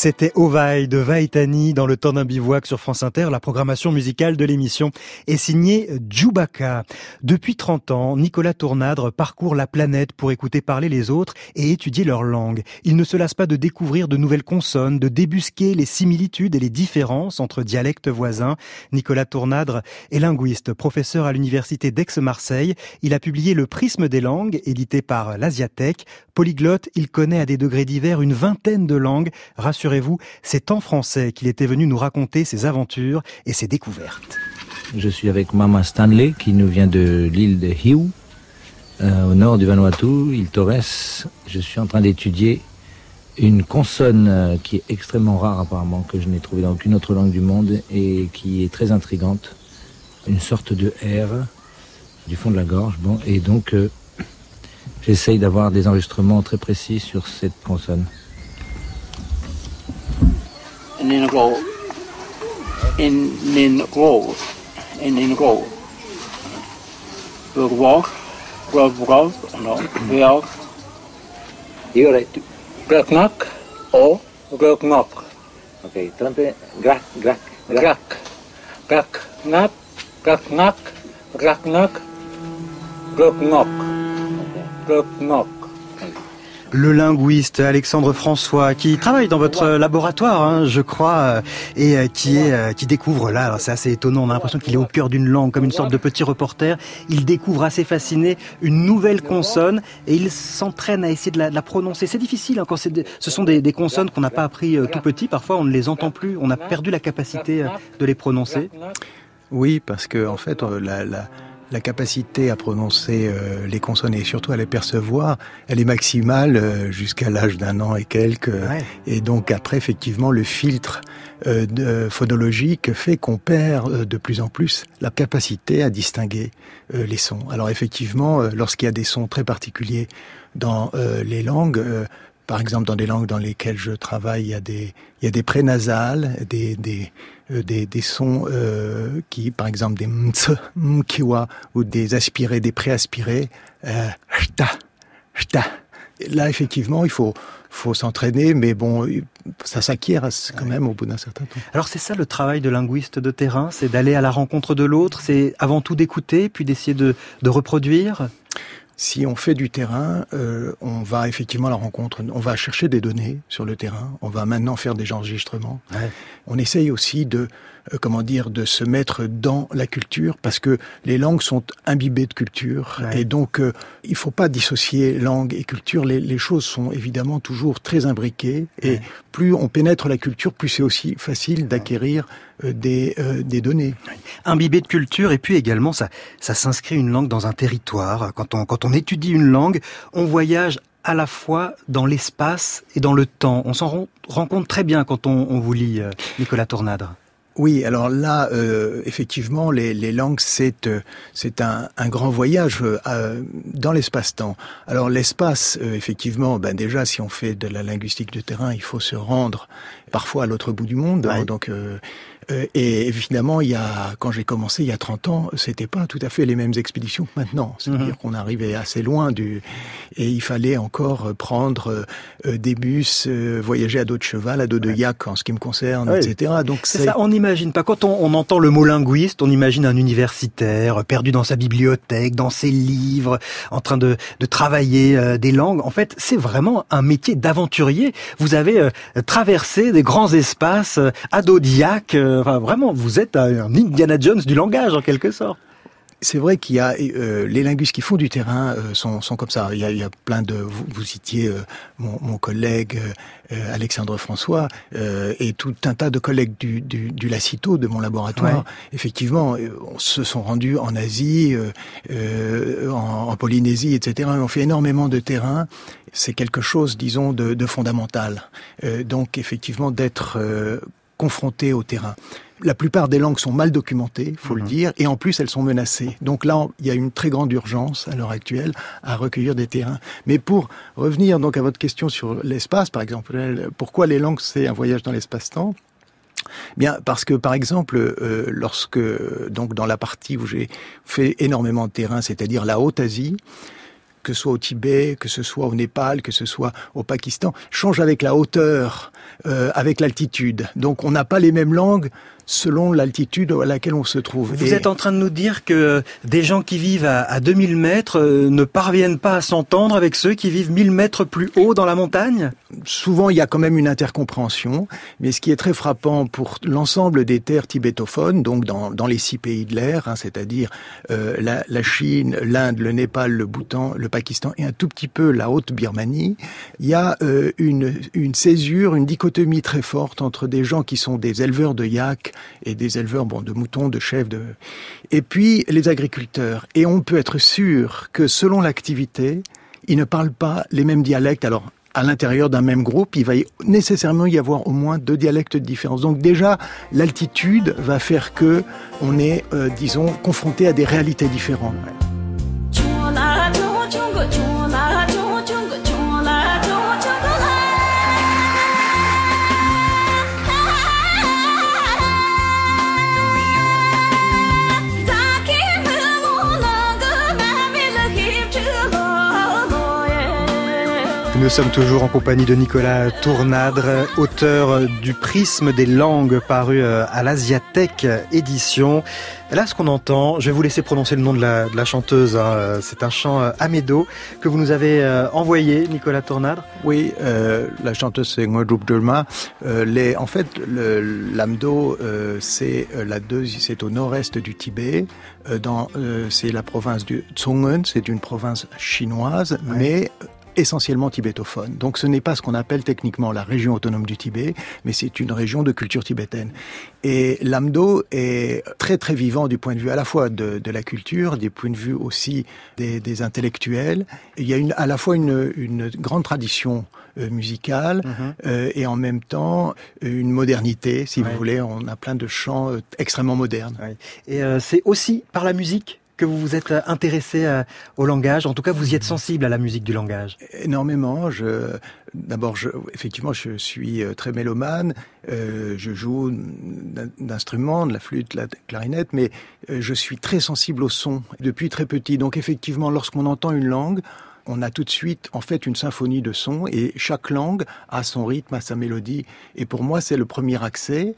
C'était Ovaille de Vaitani dans le temps d'un bivouac sur France Inter. La programmation musicale de l'émission est signée Djoubaka. Depuis 30 ans, Nicolas Tournadre parcourt la planète pour écouter parler les autres et étudier leur langue. Il ne se lasse pas de découvrir de nouvelles consonnes, de débusquer les similitudes et les différences entre dialectes voisins. Nicolas Tournadre est linguiste, professeur à l'université d'Aix-Marseille. Il a publié Le Prisme des langues, édité par l'Asiatech. Polyglotte, il connaît à des degrés divers une vingtaine de langues c'est en français qu'il était venu nous raconter ses aventures et ses découvertes. Je suis avec Mama Stanley qui nous vient de l'île de Hiu, euh, au nord du Vanuatu, île Torres. Je suis en train d'étudier une consonne euh, qui est extrêmement rare apparemment, que je n'ai trouvé dans aucune autre langue du monde et qui est très intrigante. Une sorte de R du fond de la gorge. Et donc euh, j'essaye d'avoir des enregistrements très précis sur cette consonne. and then go and then go and then go. We walk, We walk, no, we'll You right. Grak knock or grak knock. Okay, tante grak grak grak grak knock grak knock grak knock grak knock grak knock. Le linguiste Alexandre François, qui travaille dans votre laboratoire, hein, je crois, euh, et euh, qui est euh, qui découvre là, c'est assez étonnant, on a l'impression qu'il est au cœur d'une langue, comme une sorte de petit reporter. Il découvre assez fasciné une nouvelle consonne et il s'entraîne à essayer de la, de la prononcer. C'est difficile hein, quand ce sont des, des consonnes qu'on n'a pas appris tout petit. Parfois, on ne les entend plus, on a perdu la capacité de les prononcer. Oui, parce que en fait, la, la, la capacité à prononcer euh, les consonnes et surtout à les percevoir, elle est maximale euh, jusqu'à l'âge d'un an et quelques. Et donc après, effectivement, le filtre euh, de- phonologique fait qu'on perd euh, de plus en plus la capacité à distinguer euh, les sons. Alors effectivement, lorsqu'il y a des sons très particuliers dans euh, les langues, euh, par exemple, dans des langues dans lesquelles je travaille, il y a des, il y a des prénasales, des, des, des, des sons euh, qui, par exemple, des mts, mkiwa, ou des aspirés, des préaspirés, euh, Là, effectivement, il faut, faut s'entraîner, mais bon, ça s'acquiert quand même au bout d'un certain temps. Alors c'est ça le travail de linguiste de terrain, c'est d'aller à la rencontre de l'autre, c'est avant tout d'écouter, puis d'essayer de, de reproduire? Si on fait du terrain, euh, on va effectivement à la rencontre, on va chercher des données sur le terrain, on va maintenant faire des enregistrements. On essaye aussi de, euh, comment dire, de se mettre dans la culture parce que les langues sont imbibées de culture et donc euh, il faut pas dissocier langue et culture. Les, les choses sont évidemment toujours très imbriquées et plus on pénètre la culture, plus c'est aussi facile d'acquérir euh, des, des données. imbibé de culture et puis également ça, ça s'inscrit une langue dans un territoire. Quand on, quand on étudie une langue, on voyage à la fois dans l'espace et dans le temps. On s'en rend, compte très bien quand on, on vous lit, Nicolas Tournadre. Oui, alors là, euh, effectivement, les, les langues, c'est euh, c'est un, un grand voyage euh, euh, dans l'espace-temps. Alors l'espace, euh, effectivement, ben déjà, si on fait de la linguistique de terrain, il faut se rendre parfois à l'autre bout du monde. hein, donc, euh, et évidemment, il y a, quand j'ai commencé il y a 30 ans, c'était pas tout à fait les mêmes expéditions que maintenant. C'est-à-dire qu'on arrivait assez loin du, et il fallait encore prendre euh, des bus, euh, voyager à dos de cheval, à dos de yak en ce qui me concerne, Oui. etc. Donc C'est ça, on n'imagine pas. Quand on, on entend le mot linguiste, on imagine un universitaire perdu dans sa bibliothèque, dans ses livres, en train de, de travailler des langues. En fait, c'est vraiment un métier d'aventurier. Vous avez traversé des grands espaces à dos de yak. Enfin, vraiment, vous êtes un, Indiana Jones du langage, en quelque sorte. C'est vrai qu'il y a euh, les linguistes qui font du terrain euh, sont, sont comme ça. Il y a, il y a plein de vous, vous citiez euh, mon, mon collègue Alexandre François et tout un tas de collègues du, du, du Lacito de mon laboratoire. Ouais. Effectivement, on se sont rendus en Asie, en, en Polynésie, etc. On fait énormément de terrain. C'est quelque chose, disons, de, de fondamental. Donc, effectivement, d'être euh, confronté au terrain. La plupart des langues sont mal documentées, faut le dire, et en plus elles sont menacées. Donc là, il y a une très grande urgence à l'heure actuelle à recueillir des terrains. Mais pour revenir donc à votre question sur l'espace, par exemple, pourquoi les langues c'est un voyage dans l'espace-temps? Bien, parce que par exemple, euh, lorsque donc dans la partie où j'ai fait énormément de terrain, c'est-à-dire la Haute-Asie, que ce soit au Tibet, que ce soit au Népal, que ce soit au Pakistan, change avec la hauteur, euh, avec l'altitude. Donc on n'a pas les mêmes langues selon l'altitude à laquelle on se trouve. Vous êtes en train de nous dire que des gens qui vivent à, à 2000 mètres euh, ne parviennent pas à s'entendre avec ceux qui vivent 1000 mètres plus haut dans la montagne? Souvent, il y a quand même une intercompréhension, mais ce qui est très frappant pour l'ensemble des terres tibétophones, donc dans, dans les six pays de l'air, hein, c'est-à-dire euh, la, la, Chine, l'Inde, le Népal, le Bhoutan, le Pakistan et un tout petit peu la Haute-Birmanie, il y a euh, une, une césure, une dichotomie très forte entre des gens qui sont des éleveurs de yaks et des éleveurs bon, de moutons, de chèvres, de... et puis les agriculteurs. Et on peut être sûr que selon l'activité, ils ne parlent pas les mêmes dialectes. Alors, à l'intérieur d'un même groupe, il va nécessairement y avoir au moins deux dialectes de différence. Donc déjà, l'altitude va faire que on est, euh, disons, confronté à des réalités différentes. Nous sommes toujours en compagnie de Nicolas Tournadre, auteur du Prisme des langues paru euh, à l'Asiatech édition. Là, ce qu'on entend, je vais vous laisser prononcer le nom de la, de la chanteuse. Hein. C'est un chant euh, amédo que vous nous avez euh, envoyé, Nicolas Tournadre. Oui, euh, la chanteuse c'est Ngwadrup Durma. Euh, les, en fait, l'amdo, euh, c'est la deuxième, c'est au nord-est du Tibet. dans, c'est la province du Tsungen, c'est une province chinoise, ouais. mais essentiellement tibétophone. Donc ce n'est pas ce qu'on appelle techniquement la région autonome du Tibet, mais c'est une région de culture tibétaine. Et l'amdo est très très vivant du point de vue à la fois de, de la culture, du point de vue aussi des, des, intellectuels. Il y a une, à la fois une, une grande tradition euh, musicale mm -hmm. euh, et en même temps une modernité, si ouais. vous voulez. On a plein de chants euh, extrêmement modernes. Ouais. Et euh, c'est aussi par la musique que vous vous êtes intéressé au langage. En tout cas, vous y êtes sensible à la musique du langage. Énormément. Je, d'abord, je, effectivement, je suis très mélomane. Euh, je joue d'instruments, de la flûte, de la clarinette, mais je suis très sensible au son depuis très petit. Donc, effectivement, lorsqu'on entend une langue, on a tout de suite en fait une symphonie de sons et chaque langue a son rythme, a sa mélodie. Et pour moi, c'est le premier accès.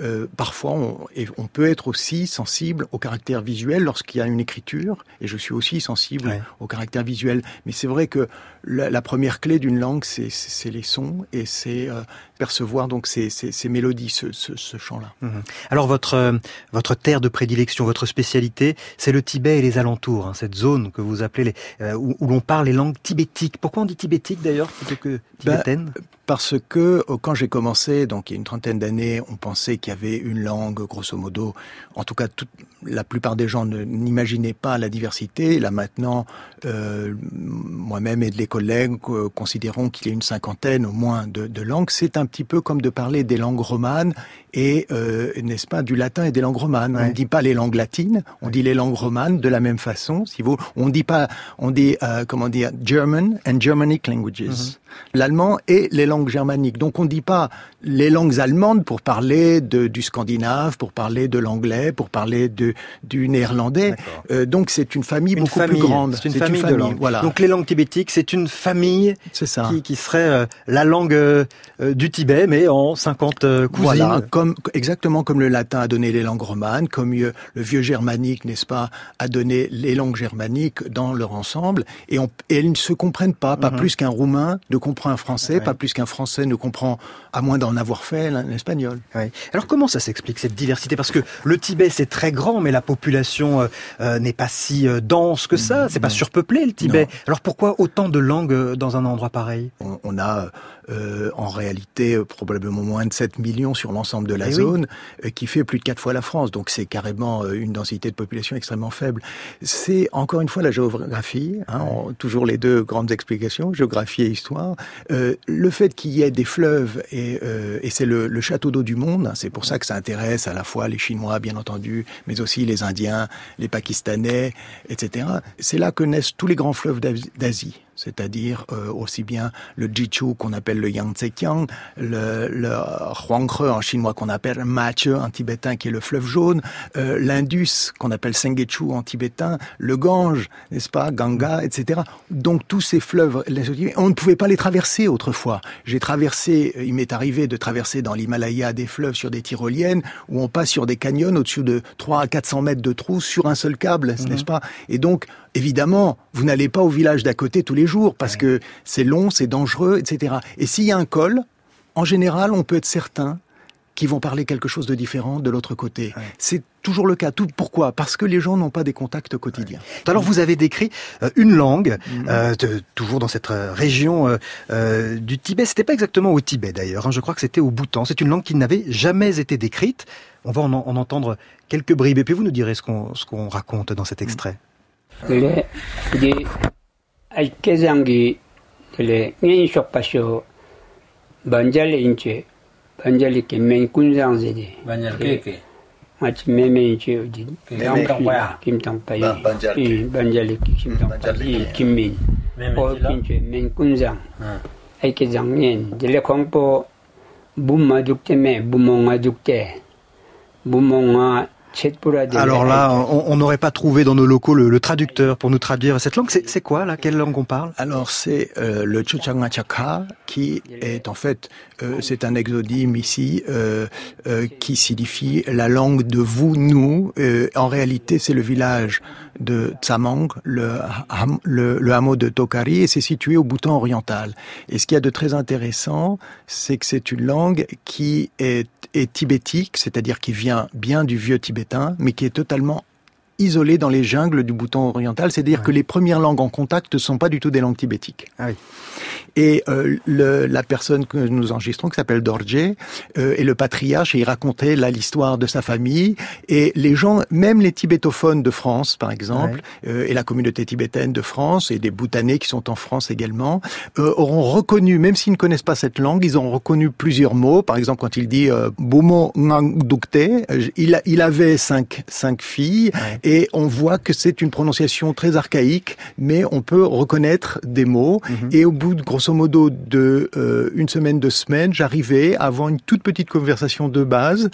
Euh, parfois, on, et on peut être aussi sensible au caractère visuel lorsqu'il y a une écriture, et je suis aussi sensible ouais. au caractère visuel. Mais c'est vrai que la, la première clé d'une langue, c'est les sons et c'est euh, percevoir donc ces, ces, ces mélodies, ce, ce, ce chant-là. Mmh. Alors votre euh, votre terre de prédilection, votre spécialité, c'est le Tibet et les alentours, hein, cette zone que vous appelez les, où, où l'on parle les langues tibétiques. Pourquoi on dit tibétique d'ailleurs plutôt que tibétaine? ben, Parce que quand j'ai commencé, donc il y a une trentaine d'années, on pensait qu'il y avait une langue, grosso modo. En tout cas, toute, la plupart des gens n'imaginaient pas la diversité. Là maintenant, euh, moi-même et les collègues euh, considérons qu'il y a une cinquantaine au moins de, de langues. C'est un petit peu comme de parler des langues romanes et euh, n'est-ce pas du latin et des langues romanes. Ouais. On ne dit pas les langues latines, on ouais. dit les langues romanes de la même façon. Si vous, on dit pas, on dit comment dire German and Germanic languages, mm -hmm. l'allemand et les langues germaniques. Donc on ne dit pas les langues allemandes pour parler de, du scandinave, pour parler de l'anglais, pour parler de, du néerlandais. Euh, donc c'est une famille une beaucoup famille. plus grande. C'est une, famille, une famille de langues. Voilà. Donc les langues tibétiques, c'est une famille ça. Qui, qui serait euh, la langue euh, du Tibet, mais en 50 cousines. Voilà, comme, exactement comme le latin a donné les langues romanes, comme le vieux germanique, n'est-ce pas, a donné les langues germaniques dans leur ensemble, et, on, et elles ne se comprennent pas, pas mm -hmm. plus qu'un roumain ne comprend un français, ouais. pas plus qu'un français ne comprend, à moins d'en avoir fait, l'espagnol. Ouais. Alors comment ça s'explique cette diversité? Parce que le Tibet c'est très grand, mais la population euh, euh, n'est pas si euh, dense que ça, c'est pas surpeuplé le Tibet. Non. Alors pourquoi autant de langues dans un endroit pareil? On, on a euh, en réalité euh, probablement moins de 7 millions sur l'ensemble de la et eh zone, oui. euh, qui fait plus de 4 fois la France. Donc c'est carrément une densité de population extrêmement faible. C'est encore une fois la géographie, hein, on, toujours les deux grandes explications, géographie et histoire. Euh, le fait qu'il y ait des fleuves, et, et c'est le, le, château d'eau du monde, hein, c'est pour ça que ça intéresse à la fois les Chinois, bien entendu, mais aussi les Indiens, les Pakistanais, etc. C'est là que naissent tous les grands fleuves d'Asie. C'est-à-dire euh, aussi bien le Jichu qu'on appelle le Yangtze-Kiang, le, le Huanghe en chinois qu'on appelle Mache en tibétain qui est le fleuve jaune, euh, l'Indus qu'on appelle Sengechu en tibétain, le Gange, n'est-ce pas, Ganga, etc. Donc tous ces fleuves, on ne pouvait pas les traverser autrefois. J'ai traversé, il m'est arrivé de traverser dans l'Himalaya des fleuves sur des tyroliennes où on passe sur des canyons au-dessus de 3 à 400 mètres de trous sur un seul câble, n'est-ce pas? Et donc, évidemment, vous n'allez pas au village d'à côté tous les jours parce que c'est long, c'est dangereux, etc. Et s'il y a un col, en général, on peut être certain qu'ils vont parler quelque chose de différent de l'autre côté. C'est toujours le cas. Tout, pourquoi? Parce que les gens n'ont pas des contacts quotidiens. Alors vous avez décrit euh, une langue, Mhm. euh, de- toujours dans cette euh, région euh, euh, du Tibet. C'était pas exactement au Tibet d'ailleurs. hein. Je crois que c'était au Bhoutan. C'est une langue qui n'avait jamais été décrite. On va en, en entendre quelques bribes et puis vous nous direz ce qu'on raconte dans cet extrait. 그 ai kezangi le ngen shok pa sho banjal inche banjal ke men kunjang je de banjal ke ke ach me me inche di dam ka pa kim tam pa yi banjal ke banjal ke kim tam pa yi kim min o inche men kunjang ai kezang ngen de le khong po bumma jukte me bumma nga jukte bumma nga Alors là, on n'aurait pas trouvé dans nos locaux le, le, traducteur pour nous traduire cette langue. C'est quoi là? Quelle langue on parle? Alors c'est euh, le Chachangachaka qui est en fait, euh, c'est un exodyme ici euh, euh, qui signifie la langue de vous, nous. Euh, en réalité, c'est le village de Tsamang, le, le, le, hameau de Tokari, et c'est situé au Bhoutan oriental. Et ce qu'il y a de très intéressant, c'est que c'est une langue qui est, est tibétique, c'est-à-dire qui vient bien du vieux Tibet mais qui est totalement isolée dans les jungles du Bhoutan oriental, c'est-à-dire que les premières langues en contact ne sont pas du tout des langues tibétiques. Et euh, le, la personne que nous enregistrons, qui s'appelle Dorje, euh, est le patriarche et il racontait là l'histoire de sa famille. Et les gens, même les tibétophones de France, par exemple, euh, et la communauté tibétaine de France, et des Bhoutanais qui sont en France également, euh, auront reconnu, même s'ils ne connaissent pas cette langue, ils auront reconnu plusieurs mots. Par exemple, quand il dit euh, Bomo Ngangdukte, euh, il, il avait cinq, cinq filles, et on voit que c'est une prononciation très archaïque, mais on peut reconnaître des mots. Et au bout de grosso modo de euh, une semaine, deux semaines, j'arrivais à avoir une toute petite conversation de base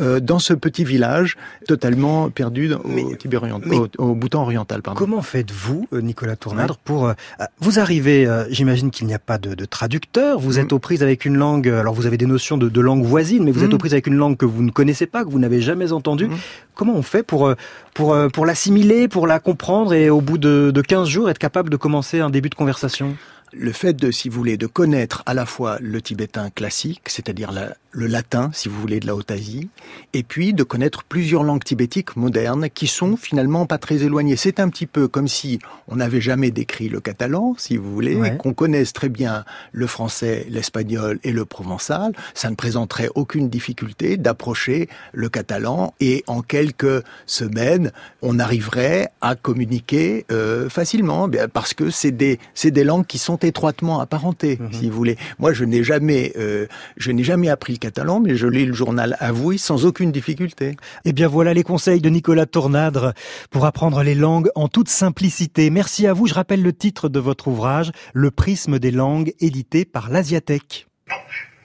euh, dans ce petit village totalement perdu dans- au, Tibet orient- mais- au, au Bhoutan oriental. Pardon. Comment faites-vous, euh, Nicolas Tournadre, pour... euh, vous arrivez, euh, j'imagine qu'il n'y a pas de, de traducteur, vous êtes aux prises avec une langue, alors vous avez des notions de, de langue voisine, mais vous êtes Mm. aux prises avec une langue que vous ne connaissez pas, que vous n'avez jamais entendue. Comment on fait pour, pour, pour l'assimiler, pour la comprendre et au bout de, de 15 jours être capable de commencer un début de conversation? Le fait de, si vous voulez, de connaître à la fois le tibétain classique, c'est-à-dire la- le latin, si vous voulez, de la Haute-Asie, et puis de connaître plusieurs langues tibétiques modernes qui sont finalement pas très éloignées. C'est un petit peu comme si on n'avait jamais décrit le catalan, si vous voulez, Ouais. qu'on connaisse très bien le français, l'espagnol et le provençal. Ça ne présenterait aucune difficulté d'approcher le catalan et en quelques semaines, on arriverait à communiquer euh, facilement, bien, parce que c'est des c'est des langues qui sont étroitement apparentées, si vous voulez. Moi, je n'ai jamais euh, je n'ai jamais appris le catalan, mais je lis le journal Avoué sans aucune difficulté. Eh bien voilà les conseils de Nicolas Tournadre pour apprendre les langues en toute simplicité. Merci à vous. Je rappelle le titre de votre ouvrage, Le prisme des langues, édité par l'Asiatech.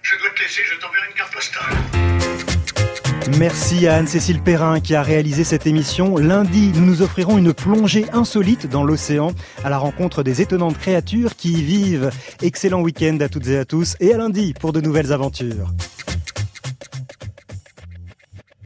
Je dois te laisser, je t'enverrai une carte postale. Merci à Anne-Cécile Perrin qui a réalisé cette émission. Lundi, nous nous offrirons une plongée insolite dans l'océan à la rencontre des étonnantes créatures qui y vivent. Excellent week-end à toutes et à tous et à lundi pour de nouvelles aventures.